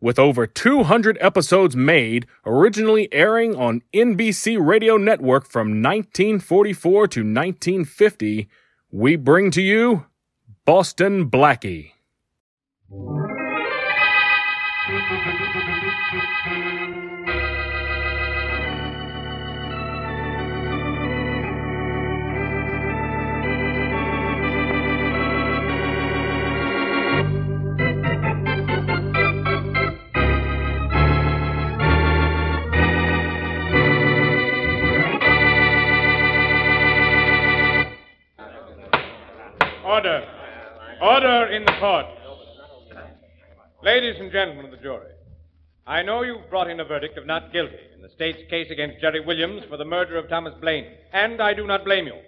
with over 200 episodes made, originally airing on NBC Radio Network from 1944 to 1950, we bring to you Boston Blackie. In the court. Ladies and gentlemen of the jury, I know you've brought in a verdict of not guilty in the state's case against Jerry Williams for the murder of Thomas Blaine, and I do not blame you.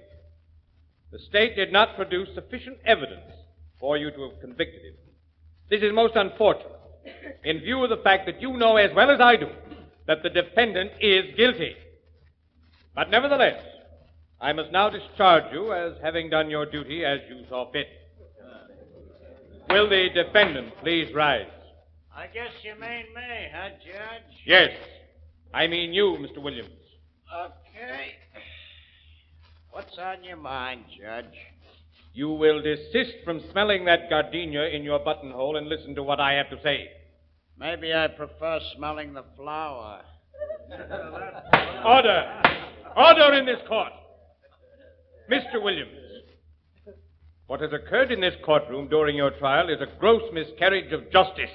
The state did not produce sufficient evidence for you to have convicted him. This is most unfortunate, in view of the fact that you know as well as I do that the defendant is guilty. But nevertheless, I must now discharge you as having done your duty as you saw fit. Will the defendant please rise? I guess you mean me, huh, Judge? Yes, I mean you, Mr. Williams. Okay. What's on your mind, Judge? You will desist from smelling that gardenia in your buttonhole and listen to what I have to say. Maybe I prefer smelling the flower. Order! Order in this court! Mr. Williams, what has occurred in this courtroom during your trial is a gross miscarriage of justice.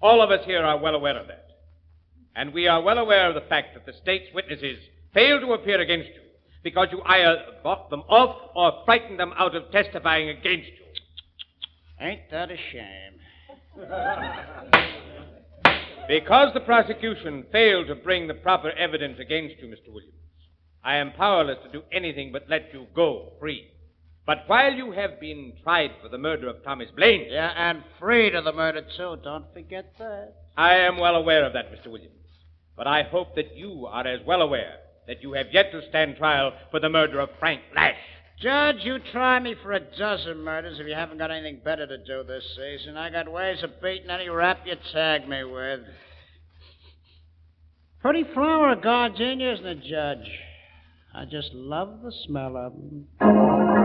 All of us here are well aware of that. And we are well aware of the fact that the state's witnesses failed to appear against you because you either bought them off or frightened them out of testifying against you. Ain't that a shame? Because the prosecution failed to bring the proper evidence against you, Mr. Williams, I am powerless to do anything but let you go free. But while you have been tried for the murder of Thomas Blaine, Yeah, and free of the murder, too. Don't forget that. I am well aware of that, Mr. Williams. But I hope that you are as well aware that you have yet to stand trial for the murder of Frank Lash. Judge, you try me for a dozen murders if you haven't got anything better to do this season. I got ways of beating any rap you tag me with. Pretty flower of gardenia, isn't it, Judge? I just love the smell of them.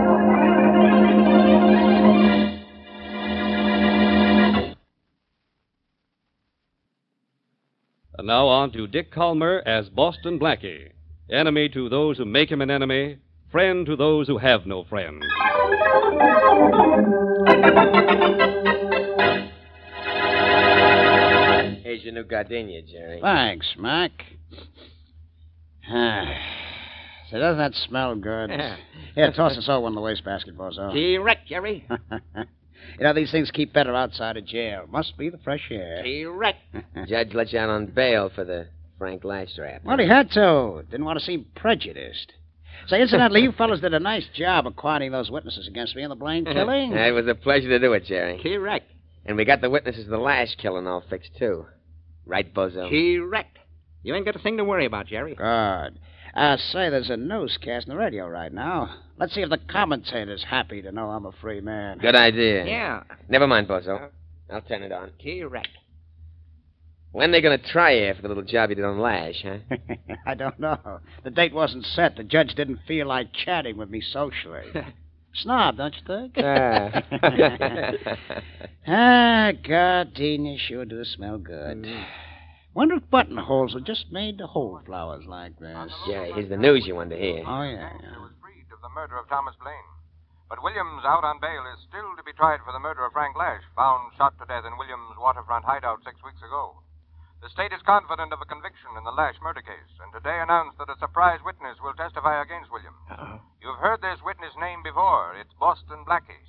And now on to Dick Kollmar as Boston Blackie. Enemy to those who make him an enemy, friend to those who have no friend. Here's your new gardenia, Jerry. Thanks, Mac. So doesn't that smell good? Here, toss us all one in the wastebasket, Bozo. Correct, Jerry. you know, these things keep better outside of jail. Must be the fresh air. Correct. Judge let you out on bail for the Frank Lash rap. Well, he had to. Didn't want to seem prejudiced. Say, incidentally, you fellas did a nice job of quieting those witnesses against me in the Blaine killing. it was a pleasure to do it, Jerry. Correct. And we got the witnesses of the Lash killing all fixed, too. Right, Bozo? Correct. You ain't got a thing to worry about, Jerry. Good. Uh, say, there's a newscast on the radio right now. Let's see if the commentator's happy to know I'm a free man. Good idea. Yeah. Never mind, Bozo. I'll turn it on. Correct. When they going to try you for the little job you did on Lash, huh? I don't know. The date wasn't set. The judge didn't feel like chatting with me socially. Snob, don't you think? Ah. ah, gardenia sure do smell good. Wonder if buttonholes were just made to hold flowers like this. Jerry, here's the news you want to hear. Oh, yeah. was freed of the murder of Thomas Blaine. But Williams, out on bail, is still to be tried for the murder of Frank Lash, found shot to death in Williams' waterfront hideout six weeks ago. The state is confident of a conviction in the Lash murder case, and today announced that a surprise witness will testify against Williams. You've heard this witness name before. It's Boston Blackie.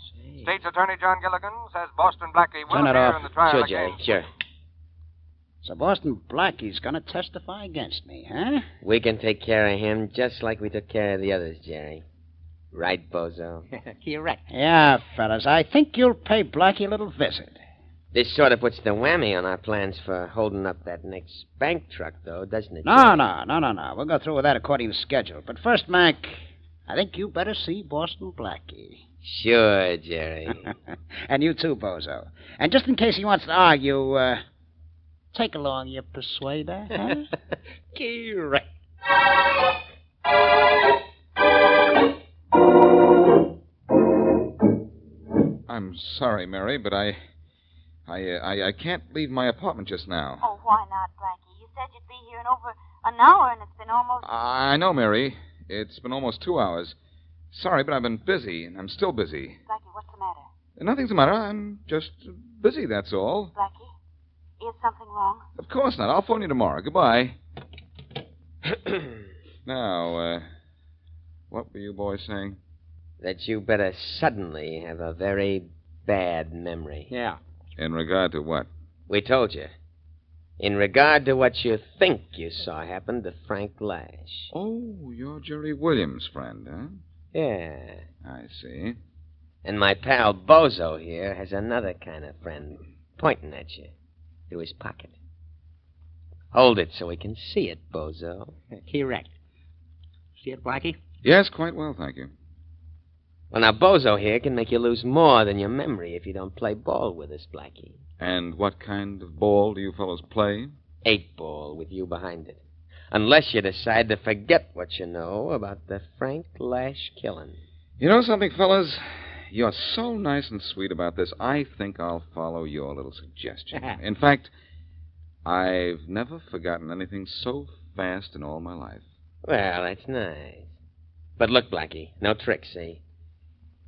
State's Attorney John Gilligan says Boston Blackie will appear in the trial Sure, Jerry, sure. So Boston Blackie's gonna testify against me, huh? We can take care of him just like we took care of the others, Jerry. Right, Bozo? Correct. Yeah, fellas, I think you'll pay Blackie a little visit. This sort of puts the whammy on our plans for holding up that next bank truck, though, doesn't it? No, Jerry? no, no, no, no. We'll go through with that according to schedule. But first, Mac, I think you better see Boston Blackie. Sure, Jerry. and you too, Bozo. And just in case he wants to argue, uh, take along your persuader, huh? Correct. I'm sorry, Mary, but I. I, uh, I, I can't leave my apartment just now. Oh, why not, Blackie? You said you'd be here in over an hour, and it's been almost. I know, Mary. It's been almost two hours. Sorry, but I've been busy, and I'm still busy. Blackie, what's the matter? Nothing's the matter. I'm just busy, that's all. Blackie, is something wrong? Of course not. I'll phone you tomorrow. Goodbye. now, uh, what were you boys saying? that you better suddenly have a very bad memory. Yeah. In regard to what? We told you. In regard to what you think you saw happen to Frank Lash. Oh, you're Jerry Williams' friend, huh? Yeah. I see. And my pal Bozo here has another kind of friend pointing at you through his pocket. Hold it so we can see it, Bozo. Correct. See it, Blackie? Yes, quite well, thank you. Well, now, Bozo here can make you lose more than your memory if you don't play ball with us, Blackie. And what kind of ball do you fellows play? Eight ball with you behind it. Unless you decide to forget what you know about the Frank Lash killing. You know something, fellas? You're so nice and sweet about this, I think I'll follow your little suggestion. In fact, I've never forgotten anything so fast in all my life. Well, that's nice. But look, Blackie, no tricks, see?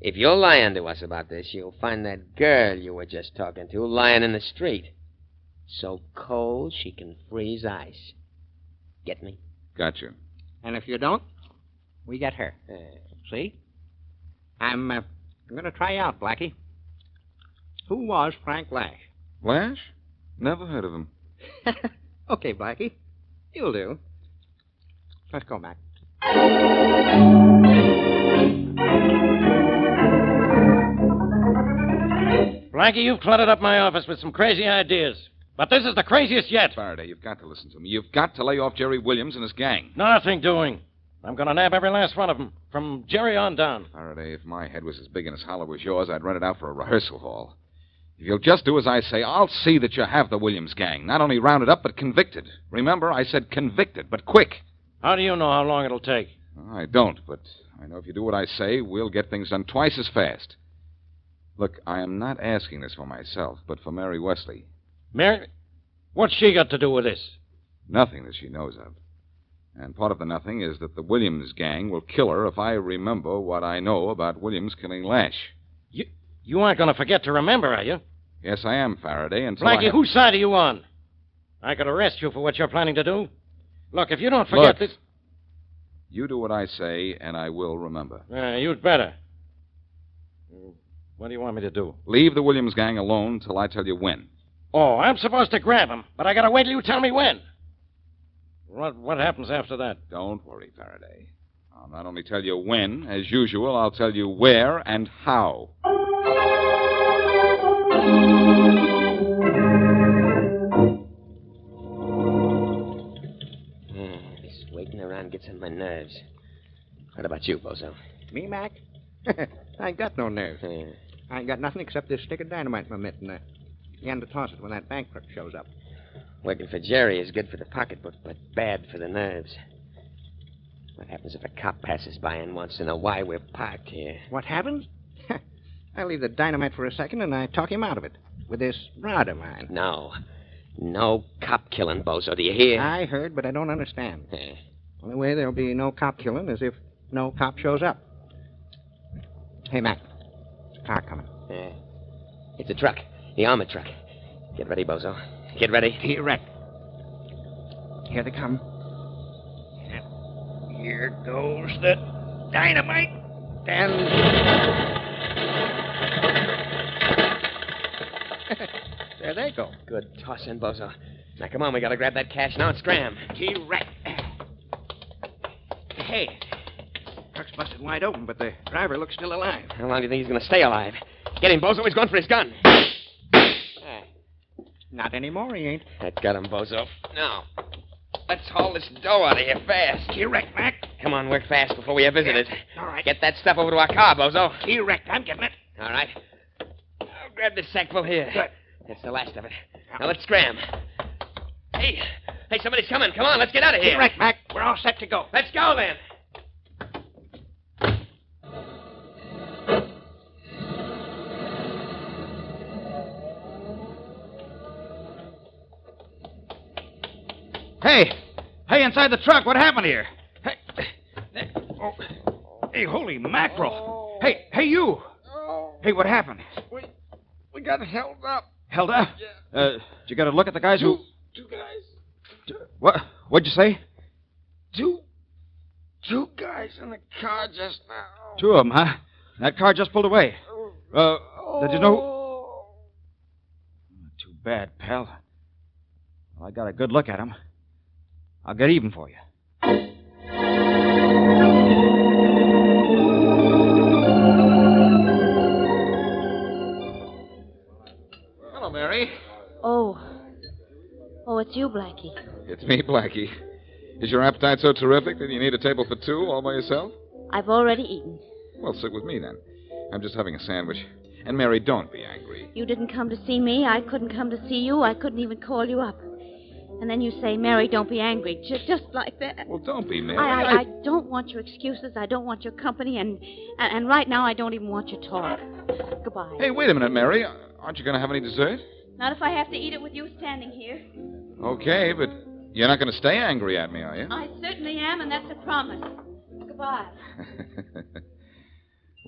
If you're lying to us about this, you'll find that girl you were just talking to lying in the street. So cold she can freeze ice. Get me? Gotcha. And if you don't, we get her. Uh, See? I'm, uh, I'm going to try out, Blackie. Who was Frank Lash? Lash? Never heard of him. okay, Blackie. You'll do. Let's go, Mac. Blackie, you've cluttered up my office with some crazy ideas. But this is the craziest yet. Faraday, you've got to listen to me. You've got to lay off Jerry Williams and his gang. Nothing doing. I'm going to nab every last one of them, from Jerry on down. Faraday, if my head was as big and as hollow as yours, I'd rent it out for a rehearsal hall. If you'll just do as I say, I'll see that you have the Williams gang. Not only rounded up, but convicted. Remember, I said convicted, but quick. How do you know how long it'll take? I don't, but I know if you do what I say, we'll get things done twice as fast. Look, I am not asking this for myself, but for Mary Wesley. Mary, what's she got to do with this? Nothing that she knows of. And part of the nothing is that the Williams gang will kill her if I remember what I know about Williams killing Lash. You you aren't going to forget to remember, are you? Yes, I am, Faraday, And Blackie, have- whose side are you on? I could arrest you for what you're planning to do. Look, if you don't forget Look. this. You do what I say, and I will remember. Uh, you'd better. What do you want me to do? Leave the Williams gang alone till I tell you when. Oh, I'm supposed to grab him, but I gotta wait till you tell me when. What what happens after that? Don't worry, Faraday. I'll not only tell you when, as usual, I'll tell you where and how. Hmm, this waiting around gets on my nerves. What about you, Bozo? Me, Mac? I ain't got no nerves. Uh, I ain't got nothing except this stick of dynamite in my mitt, and uh, you to toss it when that bank clerk shows up. Working for Jerry is good for the pocketbook, but bad for the nerves. What happens if a cop passes by and wants to know why we're parked here? What happens? I leave the dynamite for a second, and I talk him out of it with this rod of mine. No. No cop killing, Bozo. Do you hear? I heard, but I don't understand. Eh, Only way there'll be no cop killing is if no cop shows up. Hey, Mac. There's a car coming. Yeah. It's a truck. The armored truck. Get ready, Bozo. Get ready. Direct. Here they come. Here goes the dynamite. And. there they go. Good tossing, Bozo. Now, come on, we gotta grab that cash now and scram. T-Rex. Hey, truck's busted wide open, but the driver looks still alive. How long do you think he's gonna stay alive? Get him, Bozo. He's going for his gun. Not anymore, he ain't. That got him, Bozo. Now, let's haul this dough out of here fast. T-Rex, Mac. Come on, work fast before we have visitors. All right. Get that stuff over to our car, Bozo. T-Rex, I'm getting it. All right. I'll grab this sackful here. Good. That's the last of it. Now let's scram. Hey, hey, somebody's coming. Come on, let's get out of here. T-Rex, Mac. We're all set to go. Let's go then. Hey, hey, inside the truck, what happened here? Hey, hey, oh, hey, holy mackerel! Hey, hey, you! Hey, what happened? We we got held up. Held up? Yeah. Uh, did you get a look at the guys who? Two guys. What? What'd you say? Two two guys in the car just now. Two of them, huh? That car just pulled away. Uh, did you know? Too bad, pal. Well, I got a good look at him. I'll get even for you. Hello, Mary. Oh. Oh, it's you, Blackie. It's me, Blackie. Is your appetite so terrific that you need a table for two all by yourself? I've already eaten. Well, sit with me then. I'm just having a sandwich. And Mary, don't be angry. You didn't come to see me. I couldn't come to see you. I couldn't even call you up. And then you say, Mary, don't be angry. Just, just like that. Well, don't be, Mary. I, I, I don't want your excuses. I don't want your company. And, and, and right now, I don't even want your talk. Goodbye. Hey, wait a minute, Mary. Aren't you going to have any dessert? Not if I have to eat it with you standing here. Okay, but you're not going to stay angry at me, are you? I certainly am, and that's a promise. Goodbye.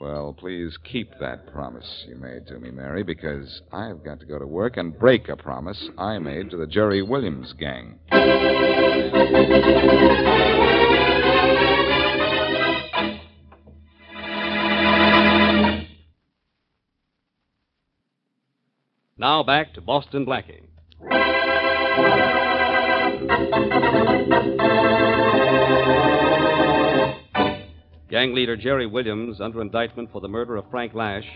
well, please keep that promise you made to me, Mary, because I've got to go to work and break a promise I made to the Jerry Williams gang. Now back to Boston Blackie. Gang leader Jerry Williams, under indictment for the murder of Frank Lash,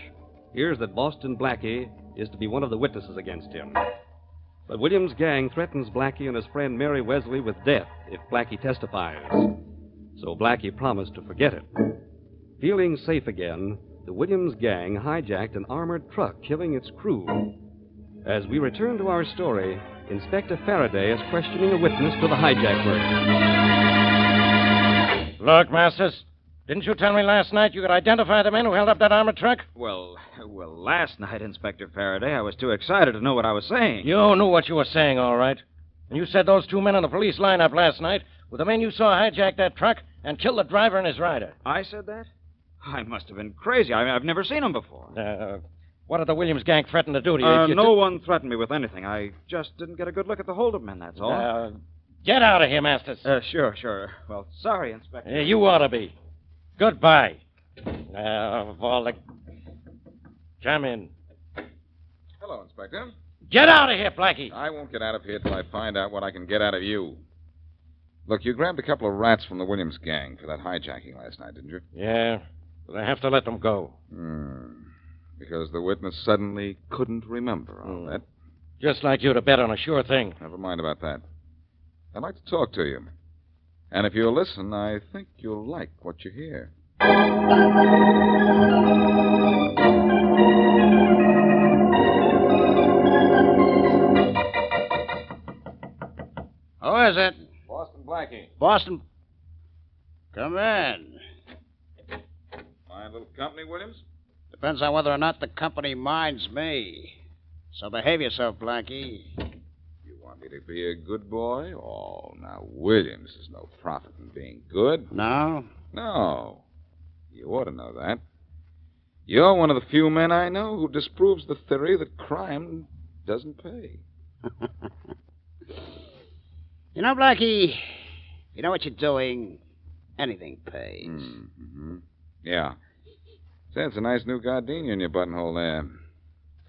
hears that Boston Blackie is to be one of the witnesses against him. But Williams' gang threatens Blackie and his friend Mary Wesley with death if Blackie testifies. So Blackie promised to forget it. Feeling safe again, the Williams gang hijacked an armored truck, killing its crew. As we return to our story, Inspector Faraday is questioning a witness to the hijack murder. Look, Masters. Didn't you tell me last night you could identify the men who held up that armored truck? Well, well, last night, Inspector Faraday, I was too excited to know what I was saying. You knew what you were saying, all right. And you said those two men in the police lineup last night were the men you saw hijack that truck and kill the driver and his rider. I said that? I must have been crazy. I, I've never seen them before. Uh, what did the Williams gang threaten to do to you? Uh, You no did- one threatened me with anything. I just didn't get a good look at the holdup men, that's all. Uh, get out of here, Masters. Uh, sure, sure. Well, sorry, Inspector. You ought to be. Goodbye. Now, the. Come in. Hello, Inspector. Get out of here, Blackie. I won't get out of here till I find out what I can get out of you. Look, you grabbed a couple of rats from the Williams gang for that hijacking last night, didn't you? Yeah, but I have to let them go. Hmm. Because the witness suddenly couldn't remember all Hmm. that. Just like you to bet on a sure thing. Never mind about that. I'd like to talk to you. And if you'll listen, I think you'll like what you hear. Who is it? Boston Blackie. Boston. Come in. My little company, Williams? Depends on whether or not the company minds me. So behave yourself, Blackie. Me to be a good boy? Oh, now, Williams is no profit in being good. No? No. You ought to know that. You're one of the few men I know who disproves the theory that crime doesn't pay. You know, Blackie, you know what you're doing? Anything pays. Mm-hmm. Yeah. Say, it's a nice new gardenia in your buttonhole there.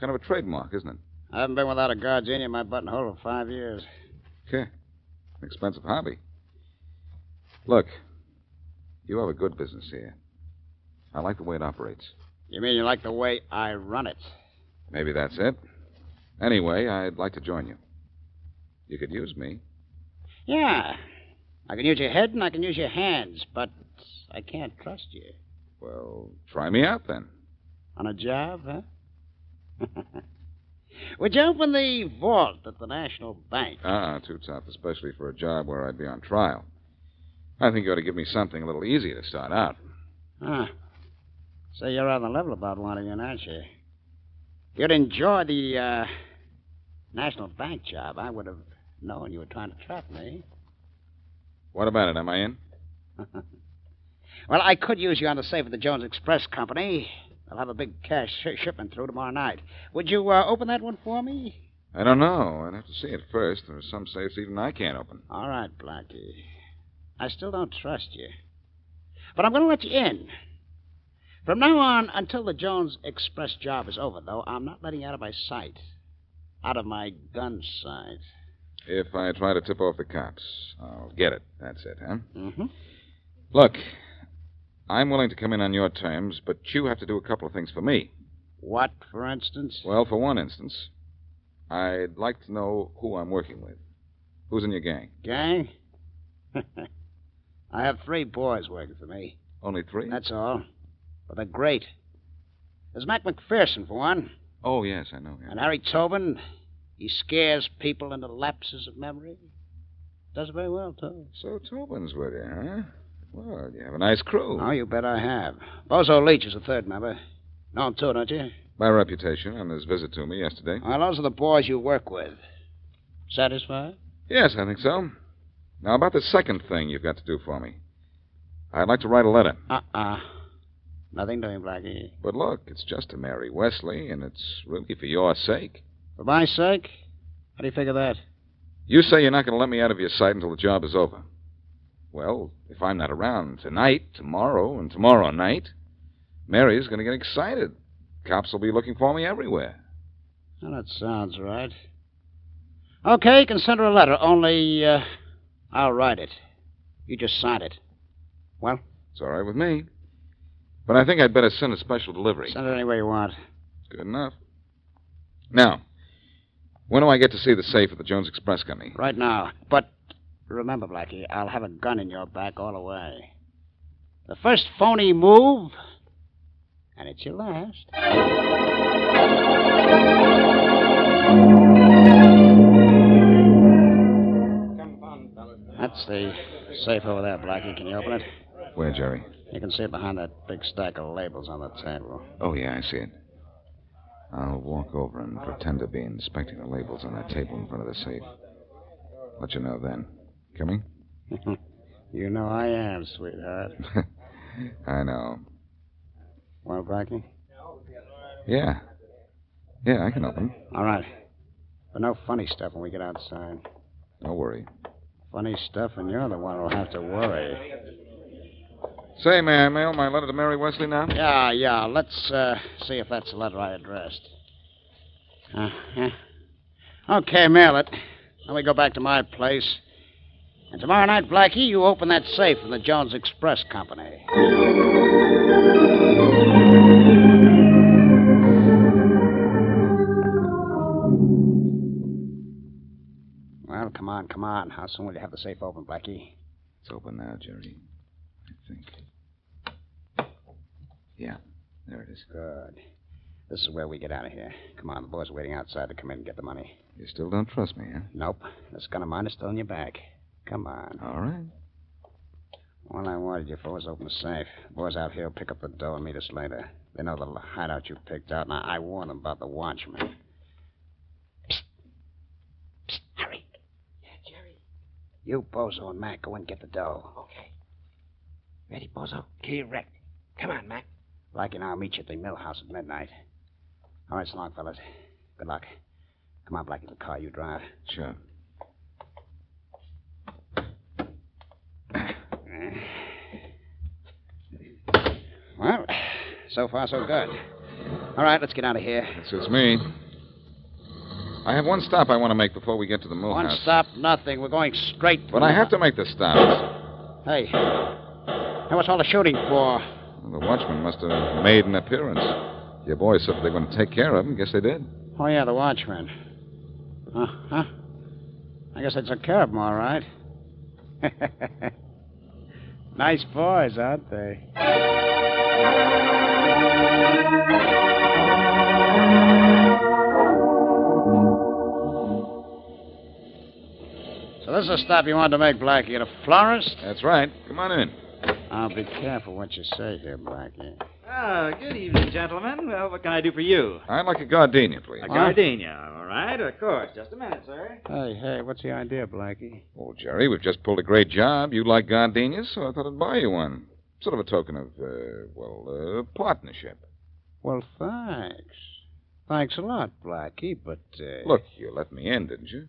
Kind of a trademark, isn't it? I haven't been without a gardenia in my buttonhole for five years. Okay. An expensive hobby. Look, you have a good business here. I like the way it operates. You mean you like the way I run it? Maybe that's it. Anyway, I'd like to join you. You could use me. Yeah. I can use your head and I can use your hands, but I can't trust you. Well, try me out then. On a job, huh? Would you open the vault at the National Bank? Ah, too tough, especially for a job where I'd be on trial. I think you ought to give me something a little easier to start out. Ah. So you're on the level about wanting it, aren't you? You'd enjoy the uh, National Bank job. I would have known you were trying to trap me. What about it? Am I in? well, I could use you on the safe of the Jones Express Company. I'll have a big cash shipment through tomorrow night. Would you uh, open that one for me? I don't know. I'd have to see it first. There are some safes even I can't open. All right, Blackie. I still don't trust you. But I'm going to let you in. From now on, until the Jones Express job is over, though, I'm not letting you out of my sight. Out of my gun sight. If I try to tip off the cops, I'll get it. That's it, huh? Mm-hmm. Look, I'm willing to come in on your terms, but you have to do a couple of things for me. What, for instance? Well, for one instance, I'd like to know who I'm working with. Who's in your gang? Gang? I have three boys working for me. Only three? That's all. But they're great. There's Mac McPherson, for one. Oh, yes, I know him. And Harry Tobin. He scares people into lapses of memory. Does it very well, too. So Tobin's with you, huh? Well, you have a nice crew. Oh, you bet I have. Bozo Leach is the third member. Know him, too, don't you? By reputation on his visit to me yesterday. Well, those are the boys you work with. Satisfied? Yes, I think so. Now, about the second thing you've got to do for me. I'd like to write a letter. Uh-uh. Nothing doing, Blackie. But look, it's just to Mary Wesley, and it's really for your sake. For my sake? How do you figure that? You say you're not going to let me out of your sight until the job is over. Well, if I'm not around tonight, tomorrow, and tomorrow night, Mary's going to get excited. Cops will be looking for me everywhere. Well, that sounds right. Okay, you can send her a letter, only uh, I'll write it. You just sign it. Well? It's all right with me. But I think I'd better send a special delivery. Send it any way you want. Good enough. Now, when do I get to see the safe at the Jones Express Company? Right now. But remember, Blackie, I'll have a gun in your back all the way. The first phony move, and it's your last. That's the safe over there, Blackie. Can you open it? Where, Jerry? You can see it behind that big stack of labels on the table. Oh, yeah, I see it. I'll walk over and pretend to be inspecting the labels on that table in front of the safe. Let you know then. Coming? you know I am, sweetheart. I know. Well, Blackie? Yeah. Yeah, I can open. All right. But no funny stuff when we get outside. No worry. Funny stuff, and you're the one who'll have to worry. Say, may I mail my letter to Mary Wesley now? Yeah, yeah. Let's uh, see if that's the letter I addressed. Uh-huh. Okay, mail it. Then we go back to my place. And tomorrow night, Blackie, you open that safe in the Jones Express Company. Well, come on, come on. How soon will you have the safe open, Blackie? It's open now, Jerry. I think. Yeah, there it is. Good. This is where we get out of here. Come on, the boys are waiting outside to come in and get the money. You still don't trust me, huh? Nope. This gun of mine is still in your back. Come on. All right. All I wanted you for was open the safe. The boys out here will pick up the dough and meet us later. They know the hideout you picked out, and I, I warned them about the watchman. Psst. Psst. Hurry. Yeah, Jerry. You, Bozo, and Mac go and get the dough. Okay. Ready, Bozo? Key erect. Come on, Mac. Blackie and I'll meet you at the mill house at midnight. All right, so long, fellas. Good luck. Come on, Blackie, the car you drive. Sure. Well, so far, so good. All right, let's get out of here. That suits me. I have one stop I want to make before we get to the mill One house. stop, nothing. We're going straight. But I have to make the stop. Hey. Hey, what's all the shooting for? Well, the watchman must have made an appearance. Your boys said they're going to take care of him. Guess they did. Oh, yeah, the watchman. Huh? Huh? I guess I took care of them, all right. nice boys, aren't they? So this is a stop you wanted to make, Blackie, at a florist? That's right. Come on in. I'll be careful what you say here, Blackie. Ah, good evening, gentlemen. Well, what can I do for you? I'd like a gardenia, please. A gardenia, all right? Of course. Just a minute, sir. Hey, hey, what's the idea, Blackie? Well, Jerry, we've just pulled a great job. You like gardenias, so I thought I'd buy you one. Sort of a token of, uh, well, uh, partnership. Well, thanks. Thanks a lot, Blackie, but. Uh... Look, you let me in, didn't you?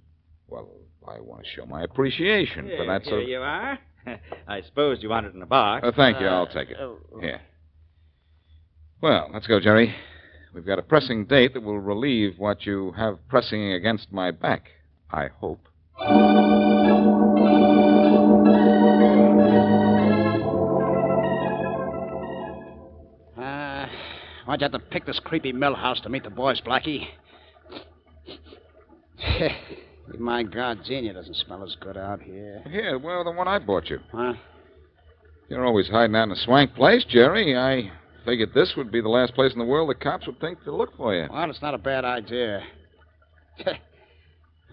Well, I want to show my appreciation for Here, that here sort of. you are. I suppose you want it in a box. Oh, thank you. I'll take it. Here. Well, let's go, Jerry. We've got a pressing date that will relieve what you have pressing against my back. I hope. Uh, why'd you have to pick this creepy mill house to meet the boys, Blackie? My God, gardenia doesn't smell as good out here. Here, well, the one I bought you. Huh? You're always hiding out in a swank place, Jerry. I figured this would be the last place in the world the cops would think to look for you. Well, it's not a bad idea. I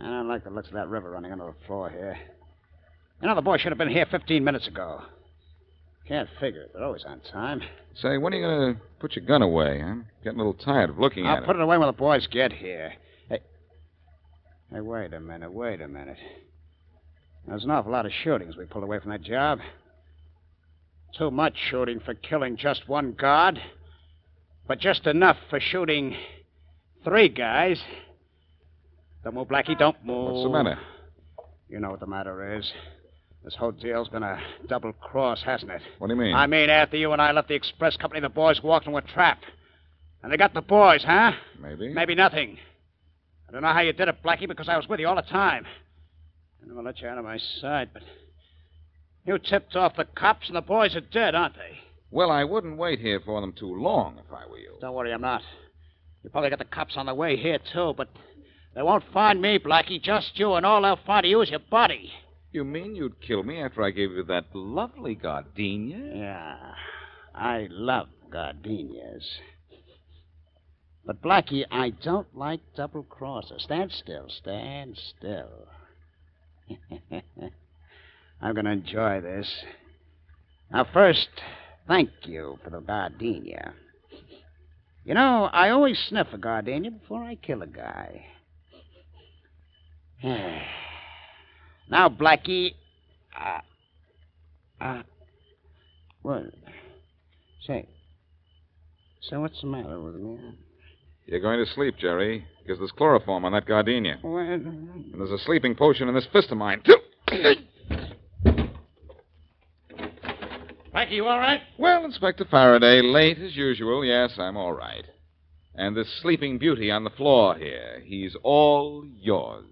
don't like the looks of that river running under the floor here. You know, the boy should have been here 15 minutes ago. Can't figure it. They're always on time. Say, when are you going to put your gun away? I'm getting a little tired of looking I'll at it. I'll put it away when the boys get here. Hey. Hey, wait a minute, wait a minute. There's an awful lot of shootings we pulled away from that job. Too much shooting for killing just one guard, but just enough for shooting three guys. Don't move, Blackie, don't move. What's the matter? You know what the matter is. This whole deal's been a double cross, hasn't it? What do you mean? I mean, after you and I left the express company, the boys walked into a trap. And they got the boys, huh? Maybe. Maybe nothing. I don't know how you did it, Blackie, because I was with you all the time. I never let you out of my sight, but you tipped off the cops, and the boys are dead, aren't they? Well, I wouldn't wait here for them too long if I were you. Don't worry, I'm not. You probably got the cops on the way here, too, but they won't find me, Blackie. Just you, and all they'll find of you is your body. You mean you'd kill me after I gave you that lovely gardenia? Yeah, I love gardenias. But, Blackie, I don't like double crossers. Stand still, stand still. I'm going to enjoy this. Now, first, thank you for the gardenia. You know, I always sniff a gardenia before I kill a guy. now, Blackie, uh, uh, what? Say, so what's the matter with me? You're going to sleep, Jerry, because there's chloroform on that gardenia. Well, And there's a sleeping potion in this fist of mine, too. Blackie, you all right? Well, Inspector Faraday, late as usual. Yes, I'm all right. And this sleeping beauty on the floor here, he's all yours.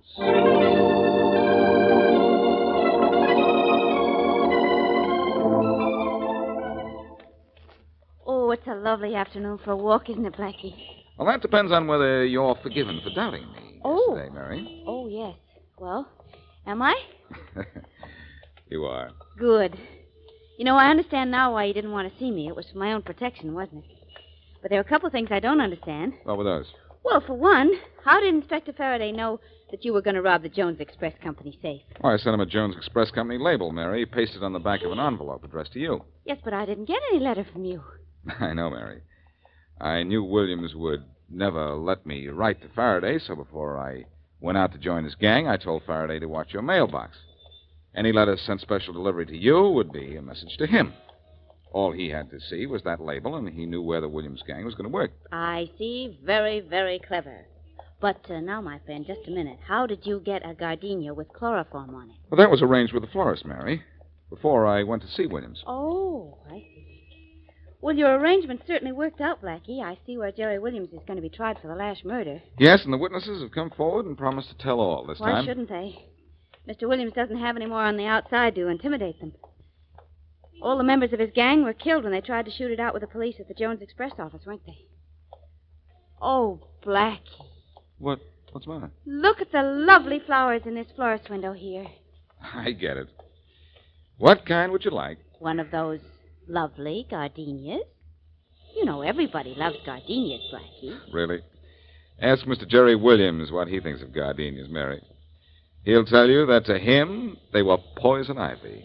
Oh, it's a lovely afternoon for a walk, isn't it, Blackie? Well, that depends on whether you're forgiven for doubting me Oh. yesterday, Mary. Oh, yes. Well, am I? you are. Good. You know, I understand now why you didn't want to see me. It was for my own protection, wasn't it? But there are a couple of things I don't understand. What were those? Well, for one, how did Inspector Faraday know that you were going to rob the Jones Express Company safe? Oh, I sent him a Jones Express Company label, Mary, pasted on the back of an envelope addressed to you. Yes, but I didn't get any letter from you. I know, Mary. I knew Williams would never let me write to Faraday, so before I went out to join his gang, I told Faraday to watch your mailbox. Any letter sent special delivery to you would be a message to him. All he had to see was that label, and he knew where the Williams gang was going to work. I see. Very, very clever. But uh, now, my friend, just a minute. How did you get a gardenia with chloroform on it? Well, that was arranged with the florist, Mary, before I went to see Williams. Oh, I see. Well, your arrangement certainly worked out, Blackie. I see where Jerry Williams is going to be tried for the Lash murder. Yes, and the witnesses have come forward and promised to tell all this Why time. Why shouldn't they? Mr. Williams doesn't have any more on the outside to intimidate them. All the members of his gang were killed when they tried to shoot it out with the police at the Jones Express office, weren't they? Oh, Blackie. What? What's the matter? Look at the lovely flowers in this florist window here. I get it. What kind would you like? One of those lovely gardenias. You know everybody loves gardenias, Blackie. Really? Ask Mr. Jerry Williams what he thinks of gardenias, Mary. He'll tell you that to him, they were poison ivy.